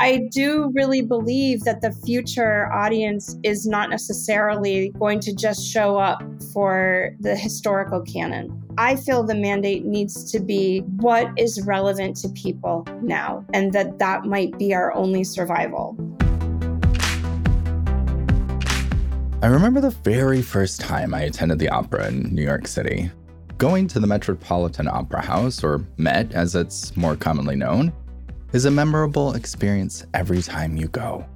I do really believe that the future audience is not necessarily going to just show up for the historical canon. I feel the mandate needs to be what is relevant to people now, and that that might be our only survival. I remember the very first time I attended the opera in New York City. Going to the Metropolitan Opera House, or Met as it's more commonly known, is a memorable experience every time you go.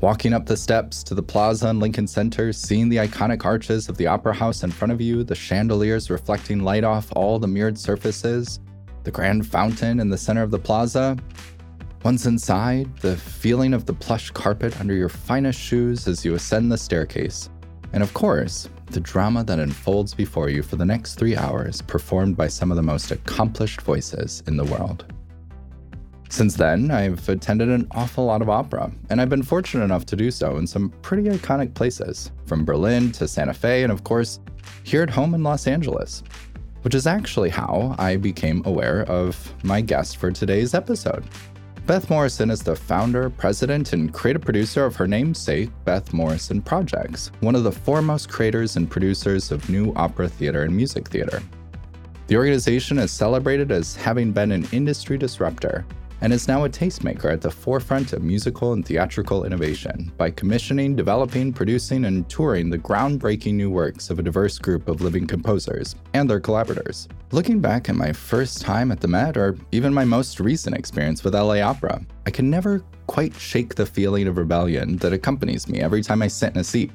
Walking up the steps to the plaza in Lincoln Center, seeing the iconic arches of the Opera House in front of you, the chandeliers reflecting light off all the mirrored surfaces, the grand fountain in the center of the plaza. Once inside, the feeling of the plush carpet under your finest shoes as you ascend the staircase. And of course, the drama that unfolds before you for the next three hours, performed by some of the most accomplished voices in the world. Since then, I've attended an awful lot of opera, and I've been fortunate enough to do so in some pretty iconic places, from Berlin to Santa Fe, and of course, here at home in Los Angeles, which is actually how I became aware of my guest for today's episode. Beth Morrison is the founder, president, and creative producer of her namesake, Beth Morrison Projects, one of the foremost creators and producers of new opera theater and music theater. The organization is celebrated as having been an industry disruptor and is now a tastemaker at the forefront of musical and theatrical innovation by commissioning, developing, producing, and touring the groundbreaking new works of a diverse group of living composers and their collaborators. Looking back at my first time at the Met, or even my most recent experience with LA Opera, I can never quite shake the feeling of rebellion that accompanies me every time I sit in a seat.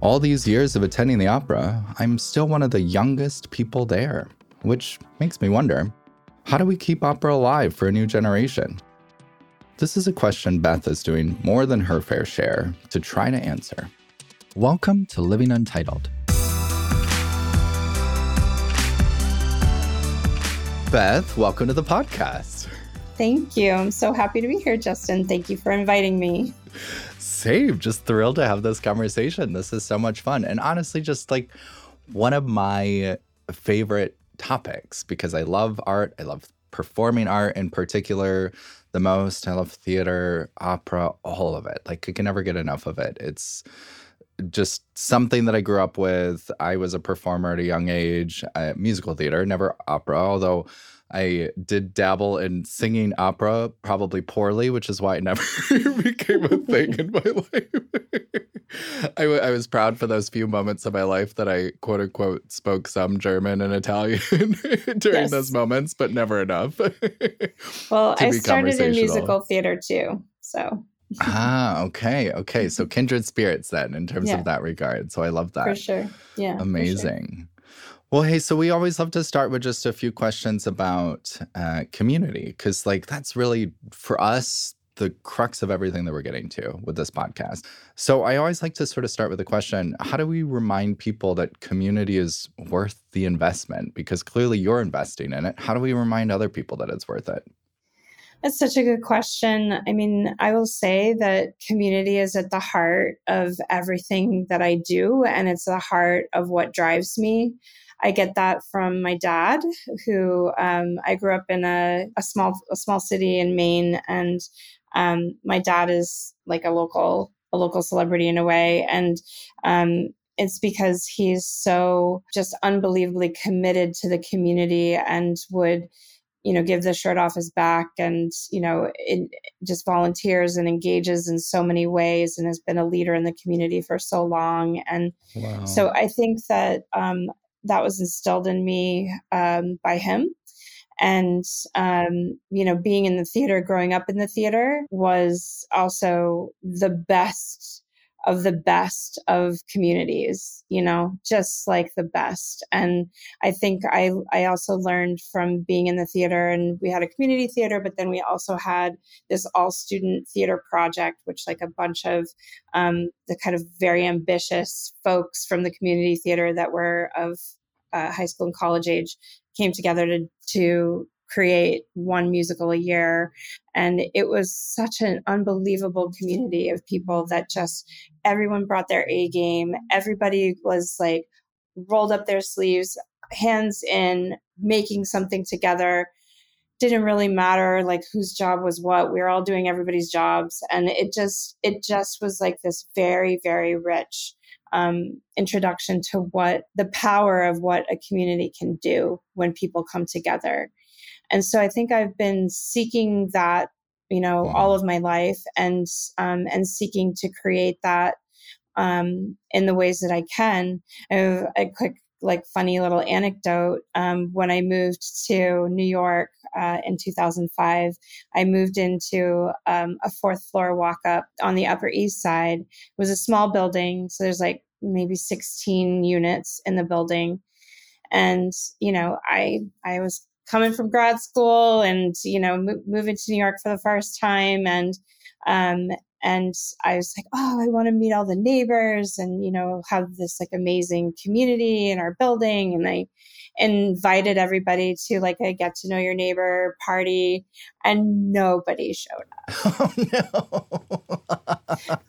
All these years of attending the opera, I'm still one of the youngest people there, which makes me wonder how do we keep opera alive for a new generation? This is a question Beth is doing more than her fair share to try to answer. Welcome to Living Untitled. Beth, welcome to the podcast. Thank you. I'm so happy to be here, Justin. Thank you for inviting me. Same. Just thrilled to have this conversation. This is so much fun. And honestly, just like one of my favorite topics because I love art. I love performing art in particular the most. I love theater, opera, all of it. Like I can never get enough of it. It's just something that I grew up with. I was a performer at a young age, uh, musical theater, never opera, although I did dabble in singing opera, probably poorly, which is why it never became a thing in my life. I, w- I was proud for those few moments of my life that I quote unquote spoke some German and Italian during yes. those moments, but never enough. well, I started in musical theater too. So ah, okay. Okay. So kindred spirits then in terms yeah. of that regard. So I love that. For sure. Yeah. Amazing. Well, hey, so we always love to start with just a few questions about uh, community, because, like, that's really for us the crux of everything that we're getting to with this podcast. So, I always like to sort of start with the question How do we remind people that community is worth the investment? Because clearly you're investing in it. How do we remind other people that it's worth it? That's such a good question. I mean, I will say that community is at the heart of everything that I do, and it's the heart of what drives me. I get that from my dad, who um, I grew up in a, a, small a small city in Maine, and um, my dad is like a local a local celebrity in a way, and um, it's because he's so just unbelievably committed to the community and would you know give the shirt off his back and you know it just volunteers and engages in so many ways and has been a leader in the community for so long and wow. so i think that um, that was instilled in me um, by him and um, you know being in the theater growing up in the theater was also the best of the best of communities you know just like the best. And i think i i also learned from being in the theater and we had a community theater but then we also had this all student theater project which like a bunch of um, the kind of very ambitious folks from the community theater that were of uh, high school and college age came together to to create one musical a year. And it was such an unbelievable community of people that just everyone brought their A game. Everybody was like rolled up their sleeves, hands in, making something together. didn't really matter like whose job was what we were all doing everybody's jobs and it just it just was like this very very rich um, introduction to what the power of what a community can do when people come together and so i think i've been seeking that you know wow. all of my life and um, and seeking to create that um, in the ways that i can I have a quick like funny little anecdote. Um, when I moved to New York uh, in 2005, I moved into um, a fourth floor walk up on the Upper East Side. It was a small building, so there's like maybe 16 units in the building, and you know, I I was coming from grad school and you know mo- moving to New York for the first time and um, and I was like, oh, I want to meet all the neighbors and, you know, have this like amazing community in our building. And I invited everybody to like a get to know your neighbor party and nobody showed up. Oh, no.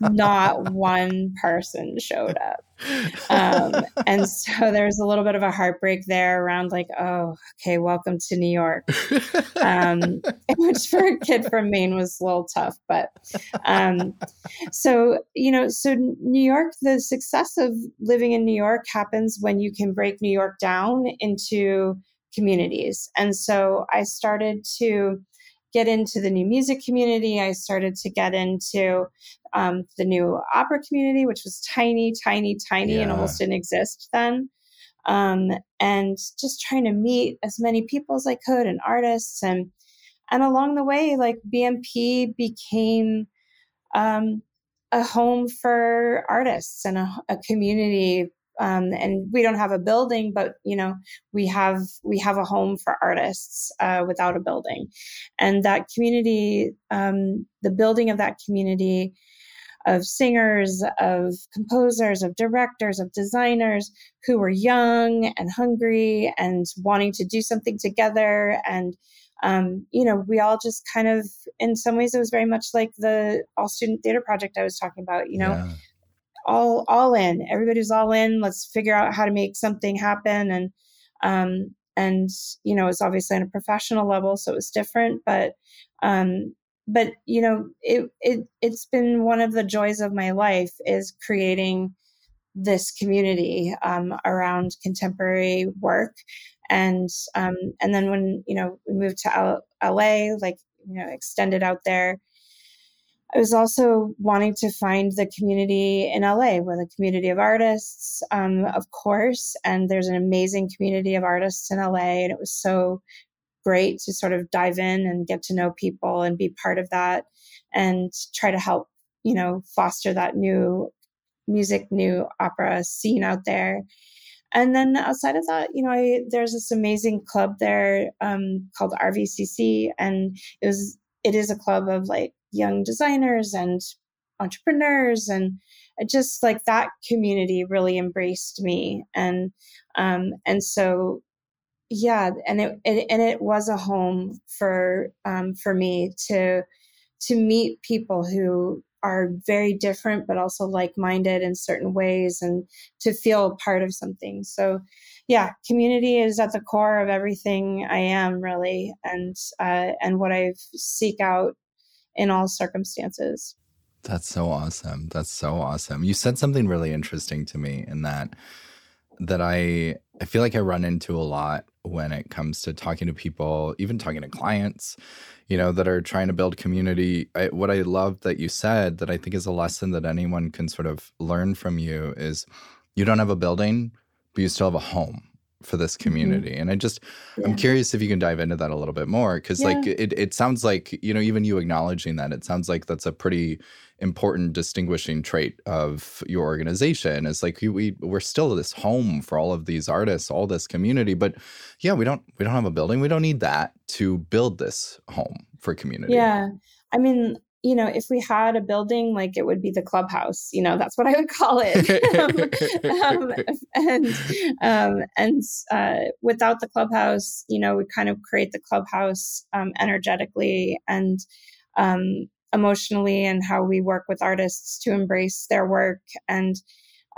Not one person showed up. Um, and so there's a little bit of a heartbreak there around like, oh, okay, welcome to New York. Um, which for a kid from Maine was a little tough. But um, so, you know, so New York, the success of living in New York happens when you can break New York down into communities. And so I started to get into the new music community. I started to get into um, the new opera community, which was tiny, tiny, tiny, yeah. and almost didn't exist then. Um, and just trying to meet as many people as I could and artists and and along the way, like BMP became um, a home for artists and a, a community um, and we don't have a building but you know we have we have a home for artists uh, without a building. And that community um, the building of that community of singers of composers of directors of designers who were young and hungry and wanting to do something together. And um, you know we all just kind of in some ways it was very much like the all student theater project i was talking about you know? Yeah all all in. Everybody's all in. Let's figure out how to make something happen. And um, and you know, it's obviously on a professional level, so it was different. But um, but you know, it it it's been one of the joys of my life is creating this community um, around contemporary work and um, and then when you know we moved to L- LA like you know extended out there I was also wanting to find the community in LA with a community of artists, um, of course. And there's an amazing community of artists in LA. And it was so great to sort of dive in and get to know people and be part of that and try to help, you know, foster that new music, new opera scene out there. And then outside of that, you know, I, there's this amazing club there um, called RVCC, and it was it is a club of like young designers and entrepreneurs and just like that community really embraced me. And um and so yeah and it, it and it was a home for um for me to to meet people who are very different but also like-minded in certain ways and to feel part of something. So yeah community is at the core of everything i am really and uh, and what i seek out in all circumstances. That's so awesome. That's so awesome. You said something really interesting to me in that that I I feel like I run into a lot when it comes to talking to people, even talking to clients, you know, that are trying to build community. I, what I love that you said that I think is a lesson that anyone can sort of learn from you is you don't have a building, but you still have a home for this mm-hmm. community mm-hmm. and i just yeah. i'm curious if you can dive into that a little bit more because yeah. like it, it sounds like you know even you acknowledging that it sounds like that's a pretty important distinguishing trait of your organization is like we we're still this home for all of these artists all this community but yeah we don't we don't have a building we don't need that to build this home for community yeah i mean you know, if we had a building, like it would be the clubhouse, you know, that's what I would call it. um, and um, and uh, without the clubhouse, you know, we kind of create the clubhouse um, energetically and um, emotionally, and how we work with artists to embrace their work and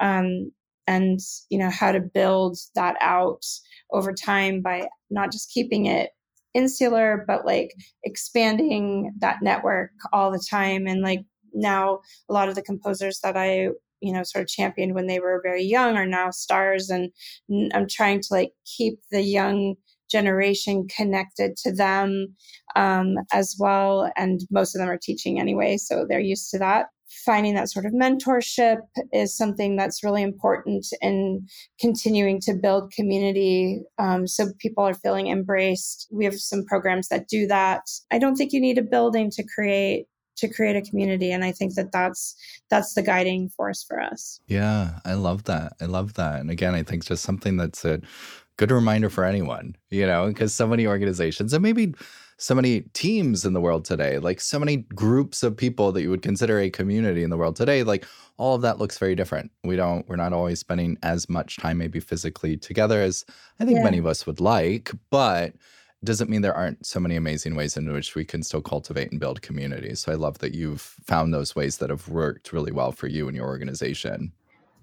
um, and you know how to build that out over time by not just keeping it insular, but like expanding that network all the time. And like now, a lot of the composers that I you know sort of championed when they were very young are now stars. And i'm trying to like keep the young generation connected to them um, as well. And most of them are teaching anyway so they're used to that finding that sort of mentorship is something that's really important in continuing to build community um, so people are feeling embraced. We have some programs that do that. I don't think you need a building to create to create a community and i think that that's that's the guiding force for us yeah i love that i love that and again i think just something that's a good reminder for anyone you know because so many organizations and maybe so many teams in the world today, like so many groups of people that you would consider a community in the world today, like all of that looks very different. We don't, we're not always spending as much time maybe physically together as I think yeah. many of us would like, but doesn't mean there aren't so many amazing ways in which we can still cultivate and build communities. So I love that you've found those ways that have worked really well for you and your organization.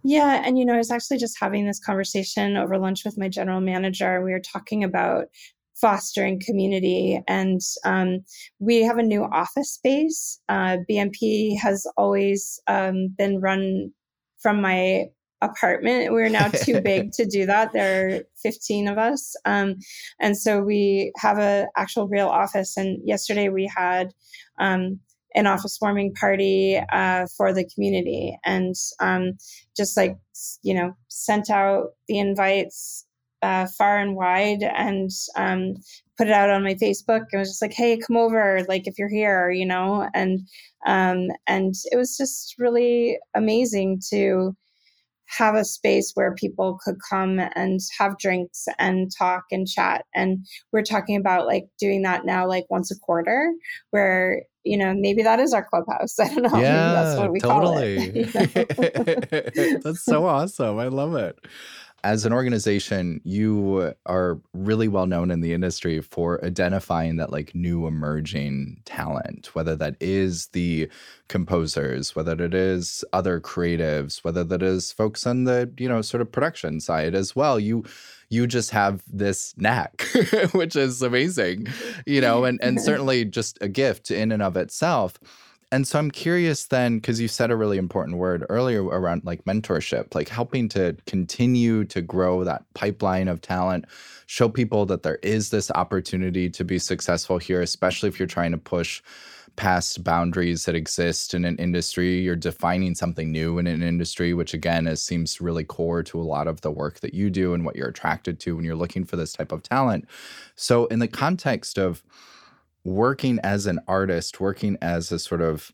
Yeah. And, you know, I was actually just having this conversation over lunch with my general manager. We were talking about fostering community. And um, we have a new office space. Uh, BMP has always um, been run from my apartment. We're now too big to do that. There are 15 of us. Um, and so we have an actual real office. And yesterday we had um, an office warming party uh, for the community and um, just like, you know, sent out the invites uh, far and wide and um, put it out on my Facebook. It was just like, hey, come over, like if you're here, you know, and um, and it was just really amazing to have a space where people could come and have drinks and talk and chat. And we're talking about like doing that now, like once a quarter, where you know maybe that is our clubhouse. I don't know. Yeah, that's what we totally. call it. that's so awesome. I love it as an organization, you are really well known in the industry for identifying that like new emerging talent, whether that is the composers, whether it is other creatives, whether that is folks on the, you know, sort of production side as well. You you just have this knack, which is amazing, you know, and and certainly just a gift in and of itself. And so I'm curious then, because you said a really important word earlier around like mentorship, like helping to continue to grow that pipeline of talent, show people that there is this opportunity to be successful here, especially if you're trying to push past boundaries that exist in an industry. You're defining something new in an industry, which again is, seems really core to a lot of the work that you do and what you're attracted to when you're looking for this type of talent. So, in the context of working as an artist, working as a sort of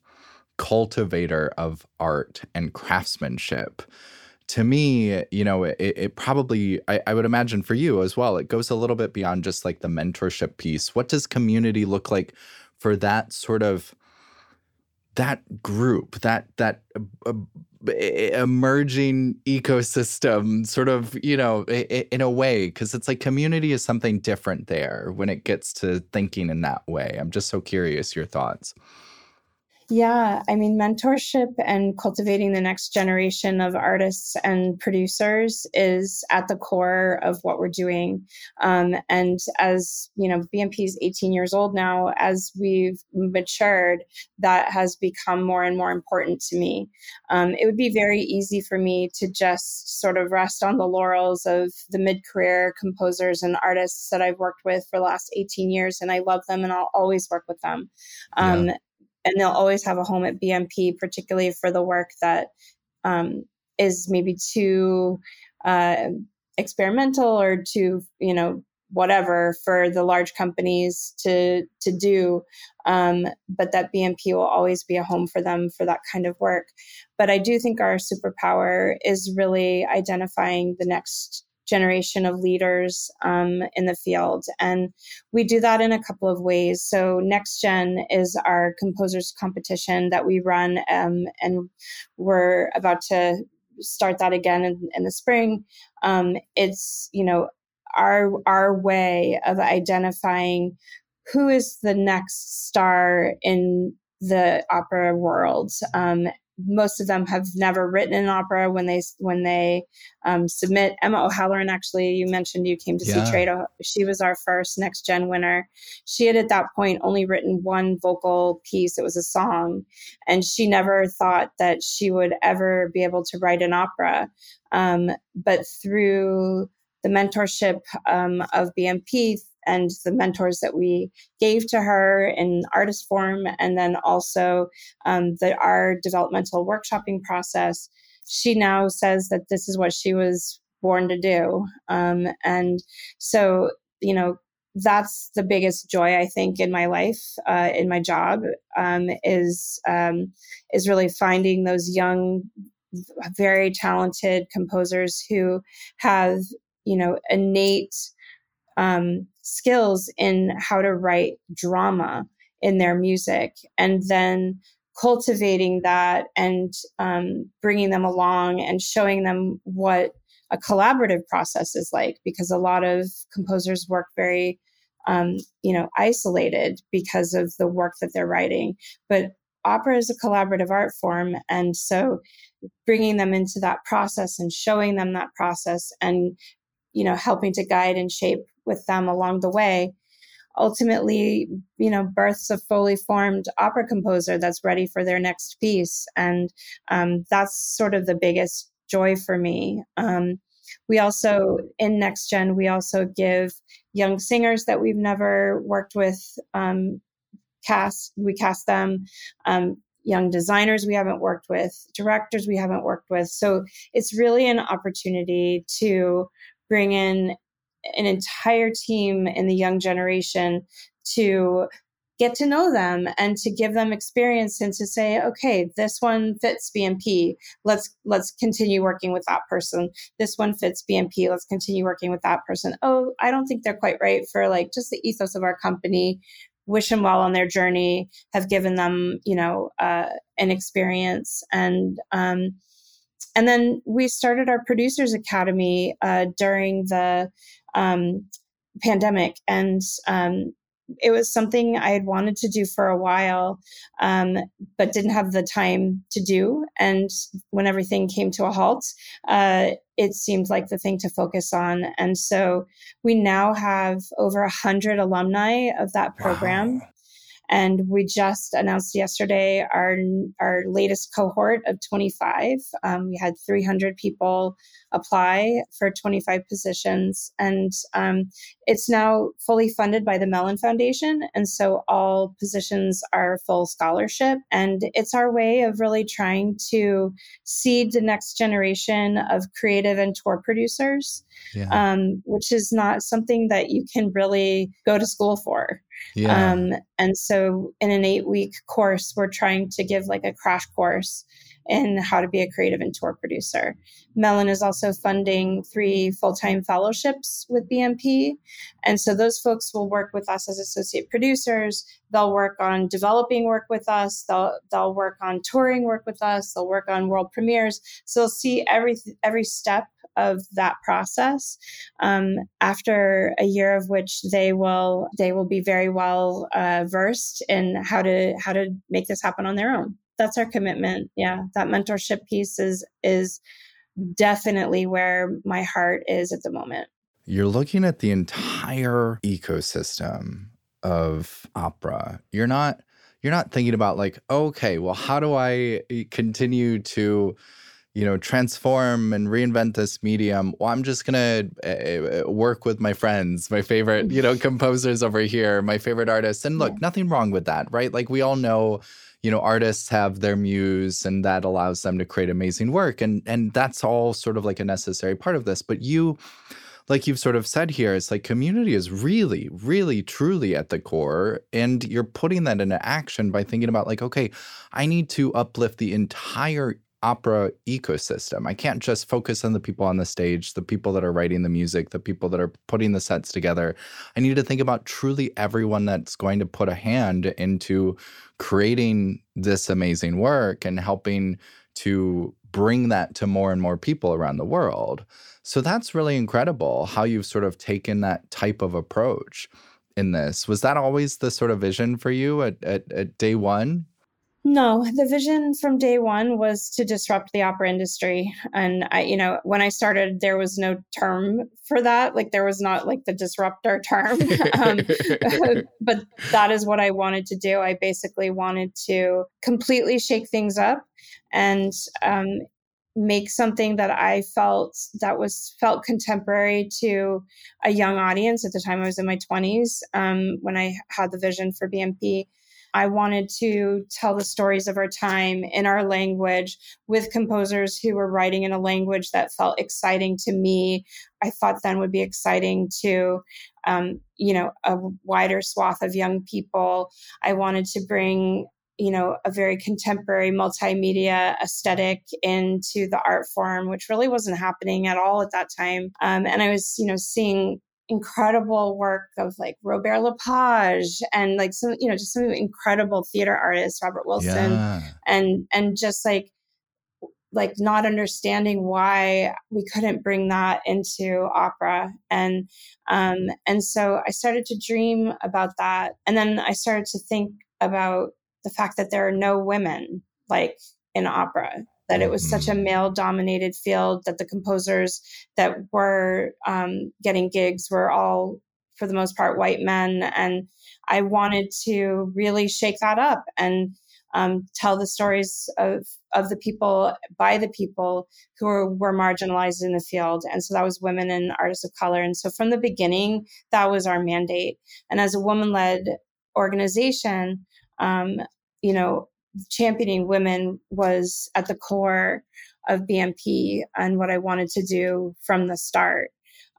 cultivator of art and craftsmanship, to me, you know, it, it probably, I, I, would imagine for you as well, it goes a little bit beyond just like the mentorship piece. What does community look like for that sort of? that group that that uh, emerging ecosystem sort of you know in a way because it's like community is something different there when it gets to thinking in that way. I'm just so curious your thoughts yeah, I mean, mentorship and cultivating the next generation of artists and producers is at the core of what we're doing. Um, and as you know, BMP is 18 years old now. As we've matured, that has become more and more important to me. Um, it would be very easy for me to just sort of rest on the laurels of the mid-career composers and artists that I've worked with for the last 18 years, and I love them, and I'll always work with them. Um, yeah and they'll always have a home at BMP, particularly for the work that um, is maybe too uh, experimental or too, you know, whatever for the large companies to to do. Um, but that BMP will always be a home for them for that kind of work. But I do think our superpower is really identifying the next generation of leaders um, in the field. And we do that in a couple of ways. So, Next Gen is our composers competition that we run, um, and we're about to start that again in, in the spring. Um, it's, you know, our, our way of identifying who is the next star in the opera world um, most of them have never written an opera when they when they um, submit. Emma O'Halloran, actually, you mentioned you came to yeah. see Trade. She was our first next gen winner. She had at that point only written one vocal piece. It was a song, and she never thought that she would ever be able to write an opera. Um, but through the mentorship um, of BMP and the mentors that we gave to her in artist form, and then also um, the our developmental workshopping process. She now says that this is what she was born to do, um, and so you know that's the biggest joy I think in my life, uh, in my job, um, is um, is really finding those young, very talented composers who have you know innate um, skills in how to write drama in their music and then cultivating that and um, bringing them along and showing them what a collaborative process is like because a lot of composers work very um, you know isolated because of the work that they're writing. But opera is a collaborative art form and so bringing them into that process and showing them that process and you know helping to guide and shape with them along the way. Ultimately you know births a fully formed opera composer that's ready for their next piece and um, that's sort of the biggest joy for me. Um, we also in next gen we also give young singers that we've never worked with um, cast we cast them. Um, young designers we haven't worked with directors we haven't worked with. So it's really an opportunity to bring in an entire team in the young generation to get to know them and to give them experience and to say okay this one fits bmp let's let's continue working with that person. This one fits bmp let's continue working with that person. Oh i don't think they're quite right for like just the ethos of our company. Wish them well on their journey have given them you know uh, an experience and um, and then we started our producers academy uh, during the um, pandemic. And um, it was something i had wanted to do for a while um, but didn't have the time to do. And when everything came to a halt uh, it seemed like the thing to focus on. And so we now have over a hundred alumni of that program. wow. And we just announced yesterday our, our latest cohort of 25. Um, we had 300 people apply for 25 positions. And um, it's now fully funded by the Mellon Foundation. And so all positions are full scholarship. And it's our way of really trying to seed the next generation of creative and tour producers, yeah. um, which is not something that you can really go to school for. Yeah. Um, and so in an eight week course, we're trying to give like a crash course in how to be a creative and tour producer. Mellon is also funding three full time fellowships with BMP. And so those folks will work with us as associate producers. They'll work on developing work with us. They'll, they'll work on touring work with us. They'll work on world premieres. So they'll see every, every step of that process um, after a year of which they will they will be very well uh, versed in how to how to make this happen on their own that's our commitment yeah that mentorship piece is is definitely where my heart is at the moment you're looking at the entire ecosystem of opera you're not you're not thinking about like okay well how do i eh, continue to you know, transform and reinvent this medium. Well, I'm just gonna uh, work with my friends, my favorite, you know, composers over here, my favorite artists. And look, yeah. nothing wrong with that, right? Like we all know, you know, artists have their muse, and that allows them to create amazing work, and and that's all sort of like a necessary part of this. But you like you've sort of said here, it's like community is really, really, truly at the core. And you're putting that into action by thinking about, like, okay, I need to uplift the entire opera ecosystem. I can't just focus on the people on the stage, the people that are writing the music, the people that are putting the sets together. I need to think about truly everyone that's going to put a hand into creating this amazing work and helping to bring that to more and more people around the world. So that's really incredible how you've sort of taken that type of approach in this. Was that always the sort of vision for you at, at, at day one? No, the vision from day one was to disrupt the opera industry. And I, you know, when I started, there was no term for that. Like there was not like the disruptor term. um, but that is what I wanted to do. I basically wanted to completely shake things up and um, make something that I felt that was felt contemporary to a young audience. At the time, I was in my 20s um, when I had the vision for BMP I wanted to tell the stories of our time in our language with composers who were writing in a language that felt exciting to me. I thought then would be exciting to, um, you know, a wider swath of young people. I wanted to bring you know a very contemporary multimedia aesthetic into the art form which really wasn't happening at all at that time um, and i was you know seeing incredible work of like Robert Lepage and like some, you know, just some incredible theater artists, Robert Wilson, yeah. and and just like like not understanding why we couldn't bring that into opera. And um and so I started to dream about that. And then I started to think about the fact that there are no women like in opera that it was such a mm-hmm. male dominated field that the composers that were um, getting gigs were all for the most part white men and i wanted to really shake that up and um, tell the stories of of the people by the people who were, were marginalized in the field and so that was women and artists of color and so from the beginning that was our mandate and as a woman led organization um, you know championing women was at the core of BMP and what I wanted to do from the start.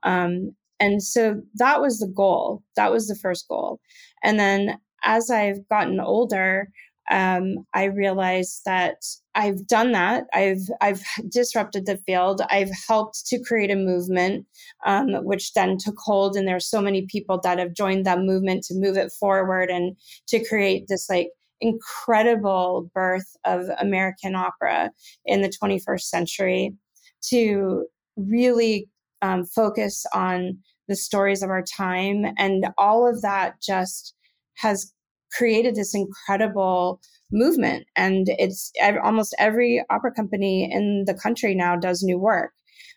Um, and so that was the goal. That was the first goal. And then as I've gotten older, um, I realized that I've done that. I've I've disrupted the field. I've helped to create a movement, um, which then took hold, and there's so many people that have joined that movement to move it forward and to create this like incredible birth of American opera in the 21st century to really um, focus on the stories of our time. And all of that just has created this incredible movement. And it's almost every opera company in the country now does new work.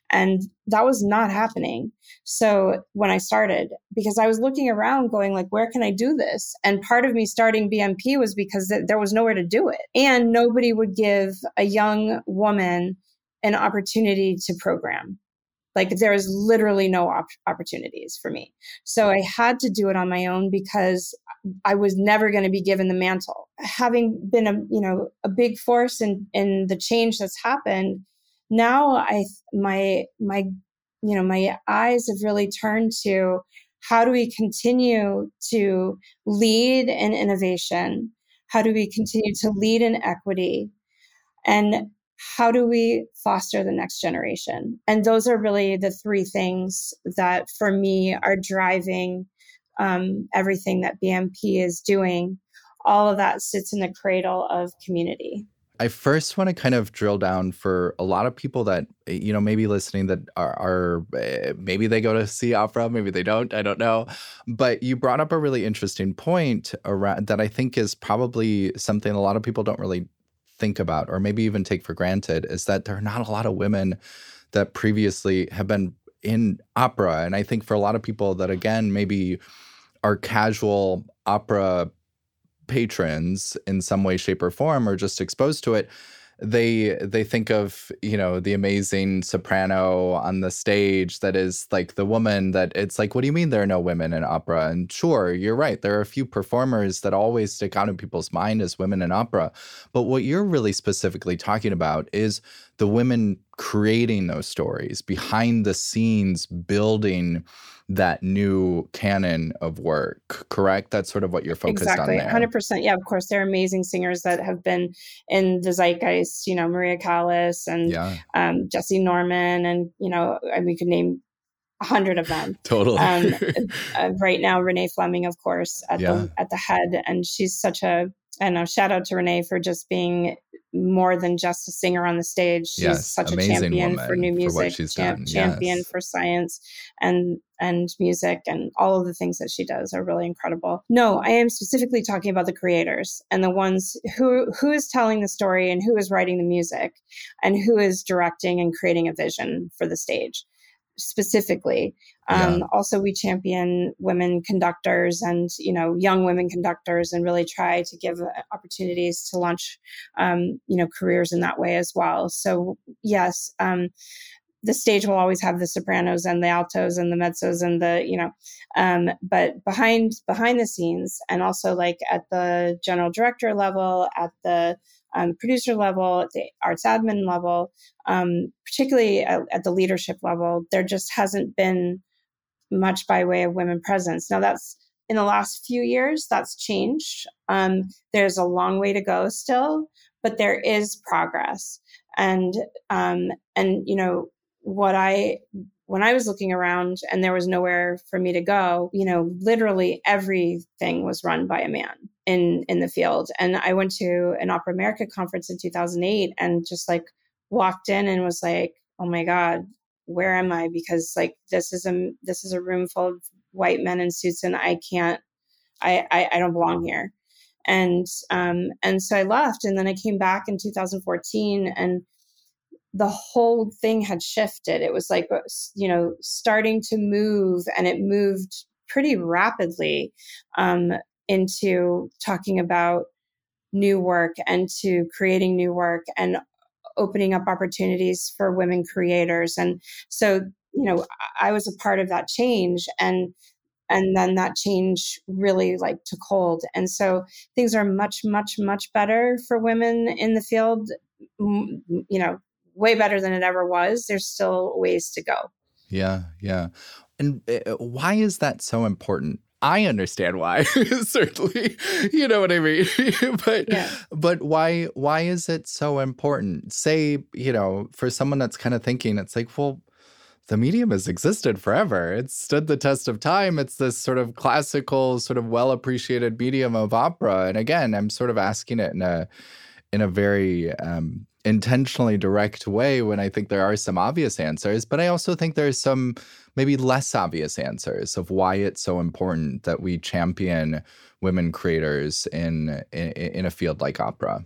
And that was not happening. So when I started, because I was looking around going like, where can I do this? And part of me starting BMP was because th- there was nowhere to do it. And nobody would give a young woman an opportunity to program. Like there was literally no op- opportunities for me. So I had to do it on my own because I was never going to be given the mantle. Having been a, you know, a big force in, in the change that's happened, now I my my you know my eyes have really turned to how do we continue to lead in innovation? How do we continue to lead in equity? And how do we foster the next generation? And those are really the three things that for me are driving um, everything that BMP is doing. All of that sits in the cradle of community. I first want to kind of drill down for a lot of people that you know maybe listening that are, are uh, maybe they go to see opera, maybe they don't. I don't know, but you brought up a really interesting point around that I think is probably something a lot of people don't really think about or maybe even take for granted is that there are not a lot of women that previously have been in opera, and I think for a lot of people that again maybe are casual opera patrons in some way shape or form or just exposed to it they they think of you know the amazing soprano on the stage that is like the woman that it's like what do you mean there are no women in opera? And sure you're right there are a few performers that always stick out in people's mind as women in opera but what you're really specifically talking about is the women creating those stories behind the scenes building that new canon of work, correct? That's sort of what you're focused exactly, on. Exactly, 100%. Yeah, of course, there are amazing singers that have been in the zeitgeist, you know, Maria Callas and yeah. um, Jessye Norman, and, you know, and we could name a hundred of them. totally. Um, uh, right now, Renee Fleming, of course, at yeah. the at the head, and she's such a and a shout out to Renee for just being more than just a singer on the stage. She's yes, such a champion for new music, for champ- champion yes. for science and and music and all of the things that she does are really incredible. No, I am specifically talking about the creators and the ones who who is telling the story and who is writing the music and who is directing and creating a vision for the stage specifically. Um, yeah. Also, we champion women conductors and you know young women conductors, and really try to give uh, opportunities to launch um, you know careers in that way as well. So yes. Um, the stage will always have the sopranos and the altos and the mezzos and the you know um, but behind behind the scenes and also like at the general director level at the um, producer level, at the arts admin level, um, particularly at, at, the leadership level, there just hasn't been much by way of women presence. Now, that's in the last few years, that's changed. Um, there's a long way to go still, but there is progress. And um, and you know what I when I was looking around and there was nowhere for me to go, you know, literally everything was run by a man in in the field. And I went to an Opera America conference in 2008 and just like walked in and was like, "Oh my god, where am I?" Because like this is a this is a room full of white men in suits, and I can't, I I, I don't belong here. And um and so I left, and then I came back in 2014 and the whole thing had shifted. It was like, uh, you know, starting to move and it moved pretty rapidly um, into talking about new work and to creating new work and opening up opportunities for women creators. And so, you know, I was a part of that change and and then that change really like took hold and so things are much much much better for women in the field you know way better than it ever was. There's still ways to go. Yeah, yeah. And uh, why is that so important? I understand why, certainly. You know what I mean? but yeah. but why why is it so important? Say, you know, for someone that's kind of thinking, it's like, well, the medium has existed forever. It's stood the test of time. It's this sort of classical, sort of well appreciated medium of opera. And again, I'm sort of asking it in a in a very um, intentionally direct way when I think there are some obvious answers, but I also think there's some maybe less obvious answers of why it's so important that we champion women creators in in, in a field like opera.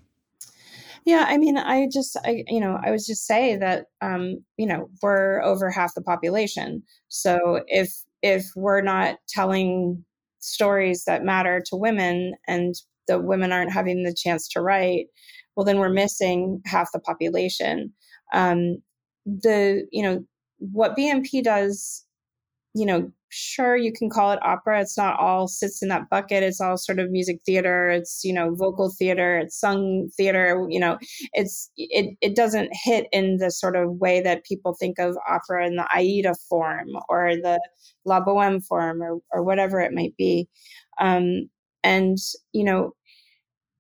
Yeah, I mean, I just, I, you know, I was just say that, um, you know, we're over half the population. So if if we're not telling stories that matter to women, and the women aren't having the chance to write, well then we're missing half the population um, the you know what bmp does you know sure you can call it opera. It's not all sits in that bucket. It's all sort of music theater. It's you know vocal theater. It's sung theater. You know it's it, it doesn't hit in the sort of way that people think of opera in the aida form or the la boheme form or, or whatever it might be. Um, and you know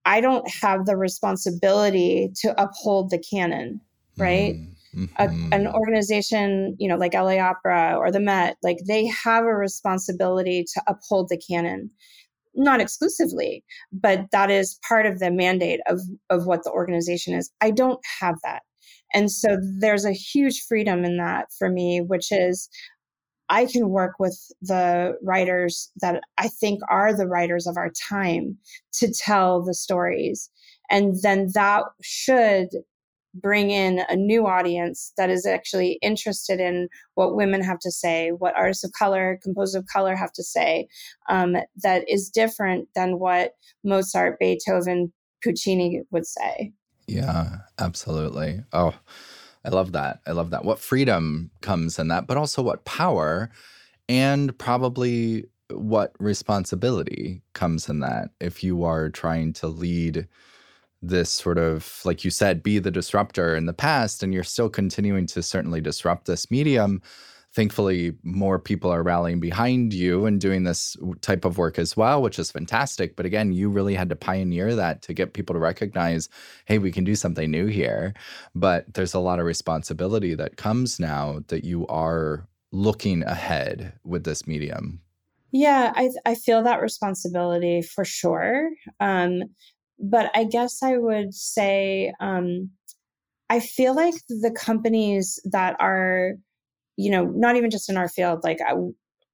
I don't have the responsibility to uphold the canon, right? Mm-hmm. A, an organization, you know, like LA Opera or the Met, like they have a responsibility to uphold the canon. Not exclusively, but that is part of the mandate of, of what the organization is. I don't have that. And so there's a huge freedom in that for me, which is I can work with the writers that I think are the writers of our time to tell the stories. And then that should bring in a new audience that is actually interested in what women have to say, what artists of color, composers of color have to say, um, that is different than what Mozart, Beethoven, Puccini would say. Yeah, absolutely. Oh, I love that. I love that. What freedom comes in that, but also what power and probably what responsibility comes in that if you are trying to lead this sort of, like you said, be the disruptor in the past and you're still continuing to certainly disrupt this medium. Thankfully more people are rallying behind you and doing this type of work as well which is fantastic. But again you really had to pioneer that to get people to recognize hey we can do something new here. But there's a lot of responsibility that comes now that you are looking ahead with this medium. Yeah i, I feel that responsibility for sure. Um, but I guess I would say um, I feel like the companies that are, you know, not even just in our field, like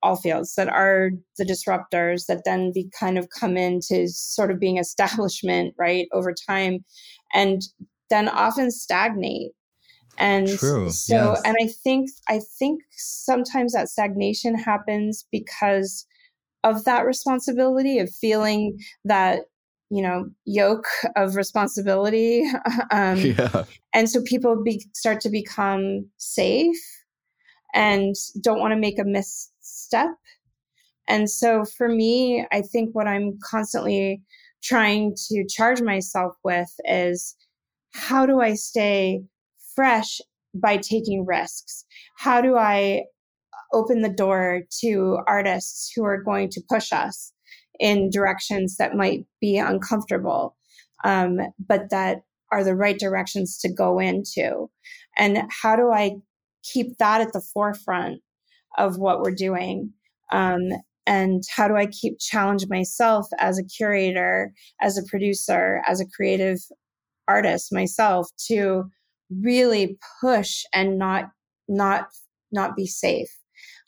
all fields that are the disruptors that then be kind of come into sort of being establishment, right, over time, and then often stagnate. And True. so, yes. and I think, I think sometimes that stagnation happens because of that responsibility of feeling that you know yoke of responsibility. Um, yeah. and so people be, start to become safe and don't want to make a misstep. And so for me i think what i'm constantly trying to charge myself with is how do i stay fresh by taking risks? How do i open the door to artists who are going to push us in directions that might be uncomfortable, um, but that are the right directions to go into. And how do I keep that at the forefront of what we're doing? Um, and how do I keep challenge myself as a curator, as a producer, as a creative artist myself to really push and not not not be safe.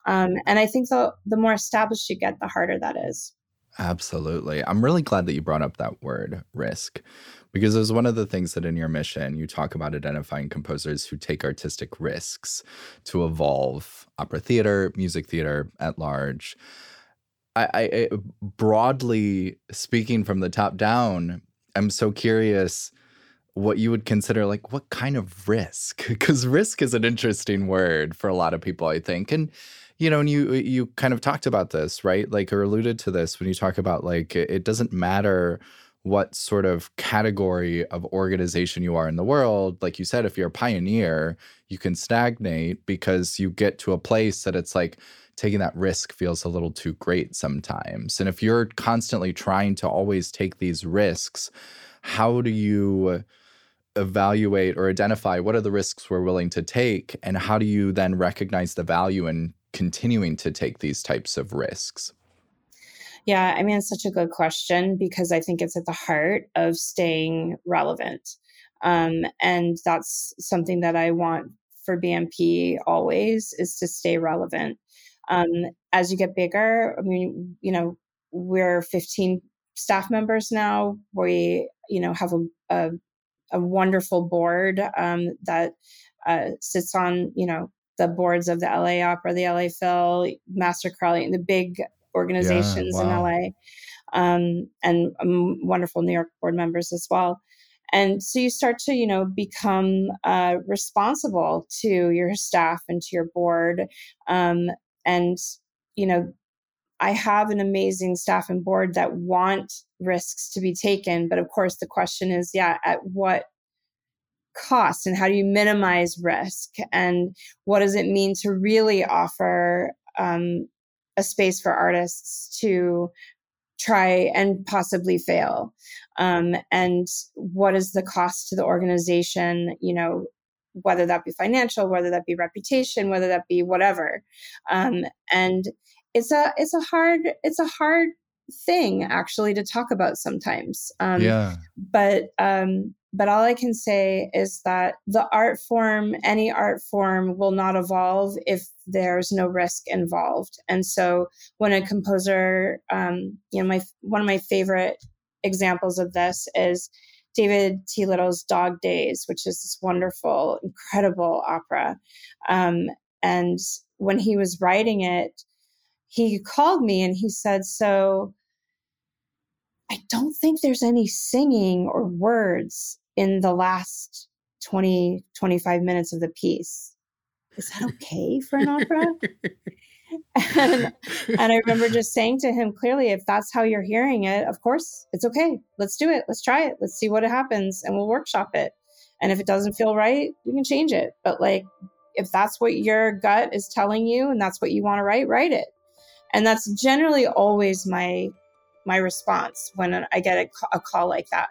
Um, and I think the the more established you get, the harder that is. Absolutely. I'm really glad that you brought up that word risk because it was one of the things that in your mission you talk about identifying composers who take artistic risks to evolve opera theater, music theater at large. I, I broadly speaking from the top down, I'm so curious what you would consider like what kind of risk because risk is an interesting word for a lot of people i think and you know, and you uh, you kind of talked about this, right? Like or alluded to this when you talk about like it doesn't matter what sort of category of organization you are in the world. Like you said, if you're a pioneer, you can stagnate because you get to a place that it's like taking that risk feels a little too great sometimes. And if you're constantly trying to always take these risks, how do you evaluate or identify what are the risks we're willing to take and how do you then recognize the value in continuing to take these types of risks? Yeah, I mean, it's such a good question because I think it's at the heart of staying relevant. Um, and that's something that I want for BMP always is to stay relevant. Um, as you get bigger, I mean, you know, we're 15 staff members now. We, you know, have a, a, a wonderful board um, that uh, sits on, you know, the boards of the LA Opera, the LA Phil, Master Chorale, the big organizations yeah, wow. in LA, um, and um, wonderful New York board members as well. And so you start to, you know, become uh, responsible to your staff and to your board. Um, and, you know, I have an amazing staff and board that want risks to be taken. But of course, the question is, yeah, at what cost and how do you minimize risk and what does it mean to really offer um, a space for artists to try and possibly fail um, and what is the cost to the organization you know whether that be financial whether that be reputation whether that be whatever um, and it's a it's a hard it's a hard thing actually to talk about sometimes um, yeah but um but all I can say is that the art form, any art form, will not evolve if there's no risk involved. And so, when a composer, um, you know, my one of my favorite examples of this is David T. Little's Dog Days, which is this wonderful, incredible opera. Um, and when he was writing it, he called me and he said, "So." I don't think there's any singing or words in the last 20, 25 minutes of the piece. Is that okay for an opera? and, and I remember just saying to him clearly, if that's how you're hearing it, of course, it's okay. Let's do it. Let's try it. Let's see what happens and we'll workshop it. And if it doesn't feel right, we can change it. But like, if that's what your gut is telling you and that's what you want to write, write it. And that's generally always my my response when I get a, a call like that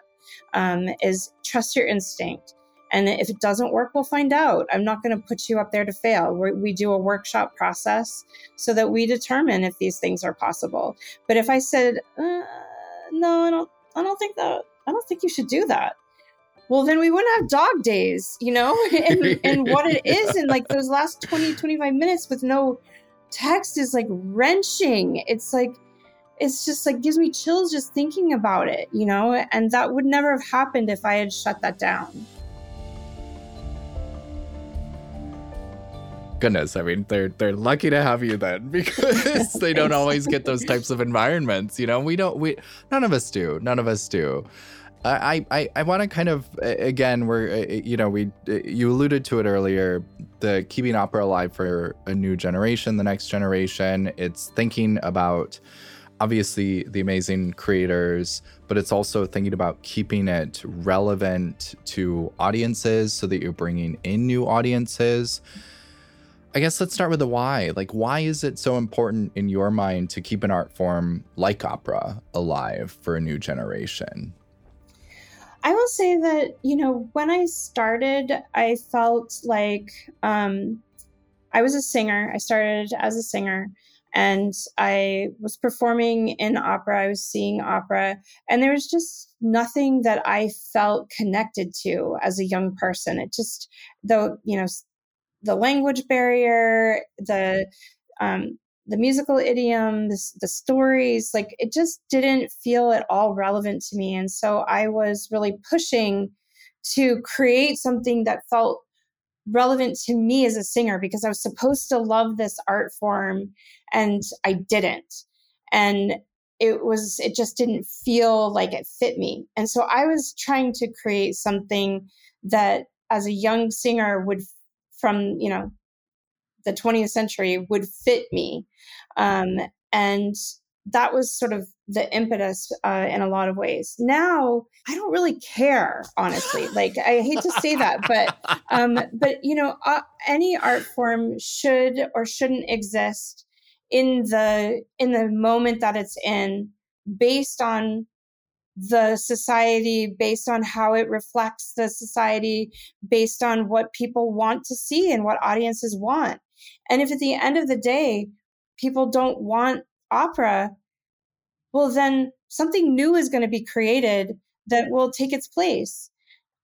um, is trust your instinct. And if it doesn't work, we'll find out. I'm not going to put you up there to fail. We're, we do a workshop process so that we determine if these things are possible. But if I said, uh, no, I don't, I don't think that, I don't think you should do that. Well, then we wouldn't have dog days, you know? and, and what it is in like those last 20, 25 minutes with no text is like wrenching. It's like, it's just like gives me chills just thinking about it, you know? And that would never have happened if I had shut that down. goodness i mean they're they're lucky to have you then because they don't always get those types of environments you know we don't we none of us do none of us do I I, I want to kind of again we're uh, uh, you know we uh, you alluded to it earlier the keeping opera alive for a new generation the next generation it's thinking about obviously the amazing creators, but it's also thinking about keeping it relevant to audiences so that you're bringing in new audiences. I guess let's start with the why. Like, why is it so important in your mind to keep an art form like opera alive for a new generation? I will say that, you know, when I started, I felt like um, I was a singer. I started as a singer and I was performing in opera. I was seeing opera, and there was just nothing that I felt connected to as a young person. It just, the you know, the language barrier, the um, the musical idiom, the, the stories, like it just didn't feel at all relevant to me. And so I was really pushing to create something that felt relevant to me as a singer because I was supposed to love this art form and I didn't. And it was, it just didn't feel like it fit me. And so I was trying to create something that as a young singer would, from, you know, the 20th century would fit me. Um, and that was sort of the impetus uh, in a lot of ways. Now I don't really care, honestly. Like I hate to say that, but um, but you know, uh, any art form should or shouldn't exist in the in the moment that it's in, based on the society, based on how it reflects the society, based on what people want to see and what audiences want. And if at the end of the day, people don't want opera, well, then something new is going to be created that will take its place.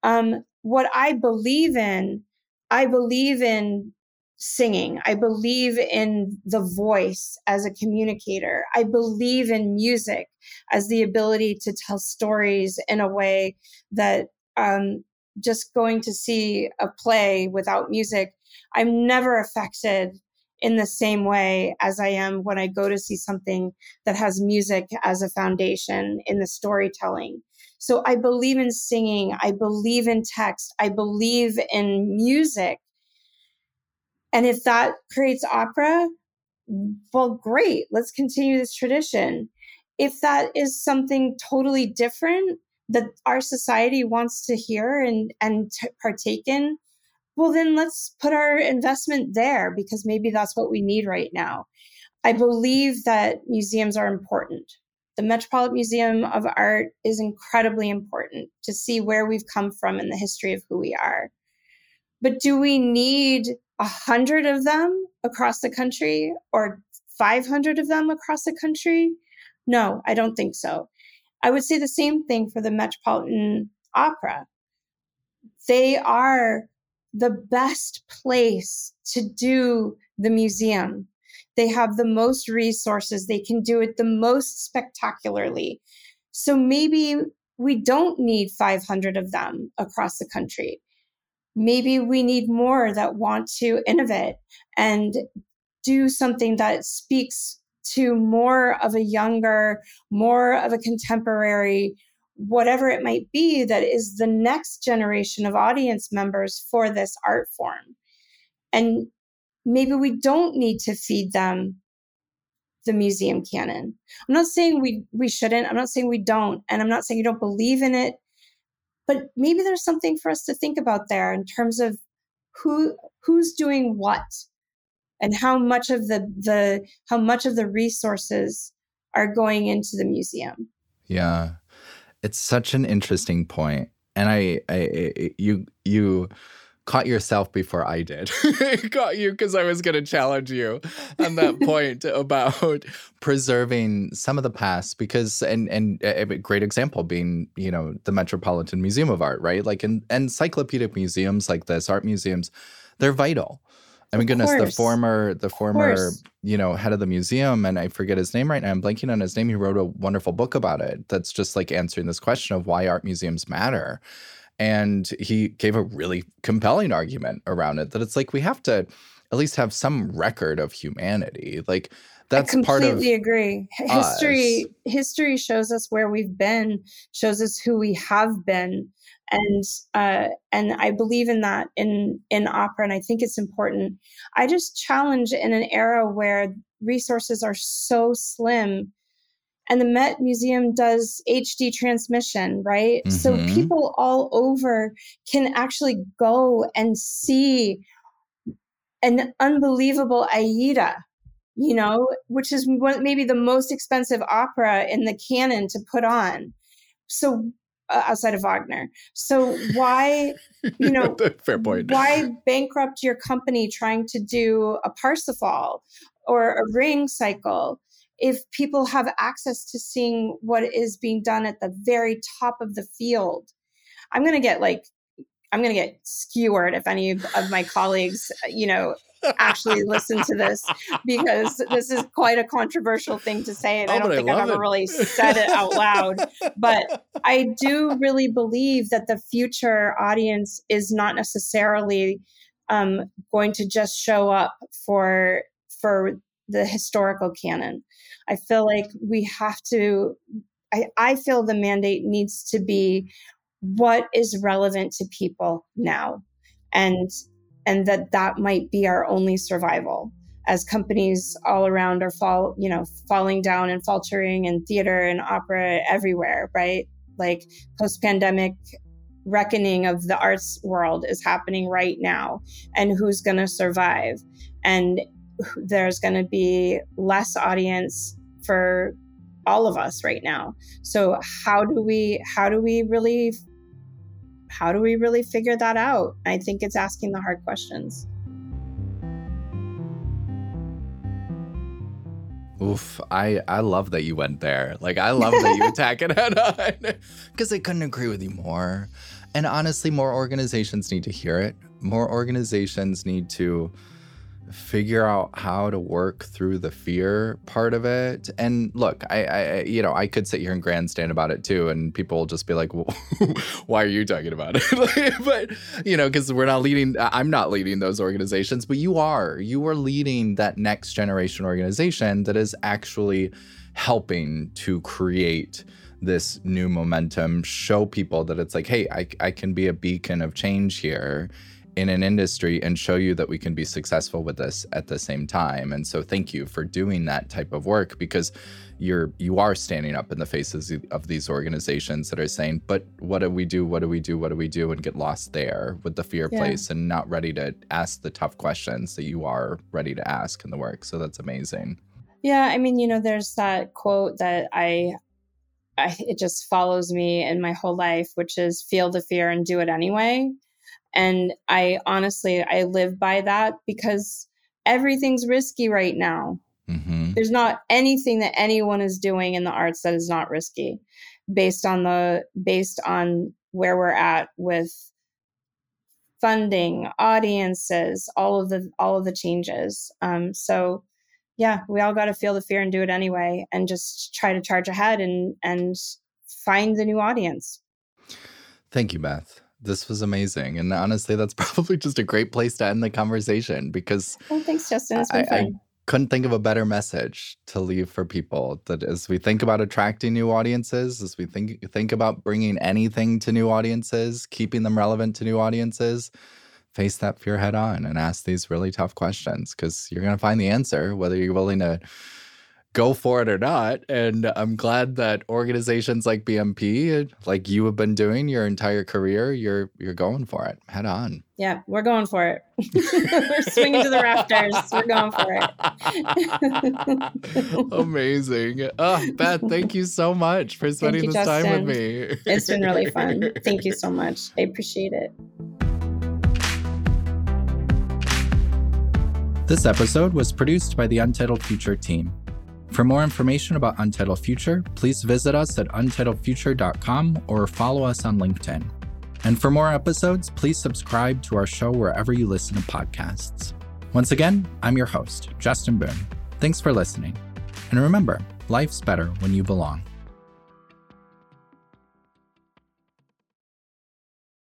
Um, what I believe in, I believe in singing. I believe in the voice as a communicator. I believe in music as the ability to tell stories in a way that um, just going to see a play without music, I'm never affected in the same way as I am when I go to see something that has music as a foundation in the storytelling. So I believe in singing, I believe in text, I believe in music. And if that creates opera, well, great, let's continue this tradition. If that is something totally different that our society wants to hear and, and t- partake in, well, then let's put our investment there because maybe that's what we need right now. I believe that museums are important. The Metropolitan Museum of Art is incredibly important to see where we've come from in the history of who we are. But do we need a hundred of them across the country or 500 of them across the country? No, I don't think so. I would say the same thing for the Metropolitan Opera. They are the best place to do the museum. They have the most resources. They can do it the most spectacularly. So maybe we don't need 500 of them across the country. Maybe we need more that want to innovate and do something that speaks to more of a younger, more of a contemporary, whatever it might be that is the next generation of audience members for this art form. And maybe we don't need to feed them the museum canon. I'm not saying we we shouldn't. I'm not saying we don't. And I'm not saying you don't believe in it. But maybe there's something for us to think about there in terms of who who's doing what and how much of the the how much of the resources are going into the museum. Yeah. It's such an interesting point. And I, I, you, you caught yourself before I did. caught you because I was going to challenge you on that point about preserving some of the past because and and a great example being, you know, the Metropolitan Museum of Art, right? Like in encyclopedic museums like this, art museums, they're vital. I mean, goodness, the former, the former, you know, head of the museum, and I forget his name right now. I'm blanking on his name. He wrote a wonderful book about it. That's just like answering this question of why art museums matter. And he gave a really compelling argument around it that it's like we have to at least have some record of humanity. Like that's part of completely agree. History us. history shows us where we've been, shows us who we have been. And uh, and I believe in that in in opera, and I think it's important. I just challenge in an era where resources are so slim and the Met Museum does HD transmission, right? Mm-hmm. So people all over can actually go and see an unbelievable Aida, you know, which is one, maybe the most expensive opera in the canon to put on. So uh, outside of Wagner. So why, you know, fair point. Why bankrupt your company trying to do a Parsifal or a Ring cycle? If people have access to seeing what is being done at the very top of the field i'm going to get like i'm going to get skewered if any of my colleagues you know actually listen to this because this is quite a controversial thing to say and oh, i don't think I i've ever it. really said it out loud but i do really believe that the future audience is not necessarily um, going to just show up for for the historical canon. I feel like we have to, I, I feel the mandate needs to be what is relevant to people now. And and that that might be our only survival as companies all around are fall you know falling down and faltering in theater and opera everywhere right like post pandemic reckoning of the arts world is happening right now and who's going to survive and there's going to be less audience for all of us right now so how do we how do we really how do we really figure that out i think it's asking the hard questions Oof, I I love that you went there. Like I love that you attack it head on because I couldn't agree with you more. And honestly, more organizations need to hear it. More organizations need to figure out how to work through the fear part of it. And look, I, I, you know, I could sit here and grandstand about it too, and people will just be like, well, "Why are you talking about it?" but you know, because we're not leading. I'm not leading those organizations, but you are. You are leading that next generation organization that is actually helping to create this new momentum show people that it's like hey I, I can be a beacon of change here in an industry and show you that we can be successful with this at the same time. And so thank you for doing that type of work because you're you are standing up in the faces of these organizations that are saying, but what do we do? What do we do? What do we do? And get lost there with the fear yeah. place and not ready to ask the tough questions that you are ready to ask in the work. So that's amazing. Yeah, I mean, you know, there's that quote that I I, it just follows me in my whole life, which is feel the fear and do it anyway. And I honestly, I live by that because everything's risky right now. Mm-hmm. There's not anything that anyone is doing in the arts that is not risky based on the based on where we're at with funding audiences all of the all of the changes um, so yeah we all got to feel the fear and do it anyway and just try to charge ahead and and find the new audience thank you beth this was amazing. And honestly, that's probably just a great place to end the conversation because. Oh, thanks, Justin. It's been I, fun. I couldn't think of a better message to leave for people that as we think about attracting new audiences, as we think think about bringing anything to new audiences, keeping them relevant to new audiences, face that fear head on and ask these really tough questions because you're going to find the answer whether you're willing to go for it or not. And I'm glad that organizations like BMP, like you have been doing your entire career, you're you're going for it head on. Yeah, we're going for it. we're swinging to the rafters. We're going for it. Amazing. Oh, Beth, thank you so much for spending you, this Justin. time with me. it's been really fun. Thank you so much. I appreciate it. This episode was produced by the Untitled Future team. For more information about Untitled Future, please visit us at untitledfuture.com or follow us on LinkedIn. And for more episodes, please subscribe to our show wherever you listen to podcasts. Once again, I'm your host, Justin Boone. Thanks for listening. And remember, life's better when you belong.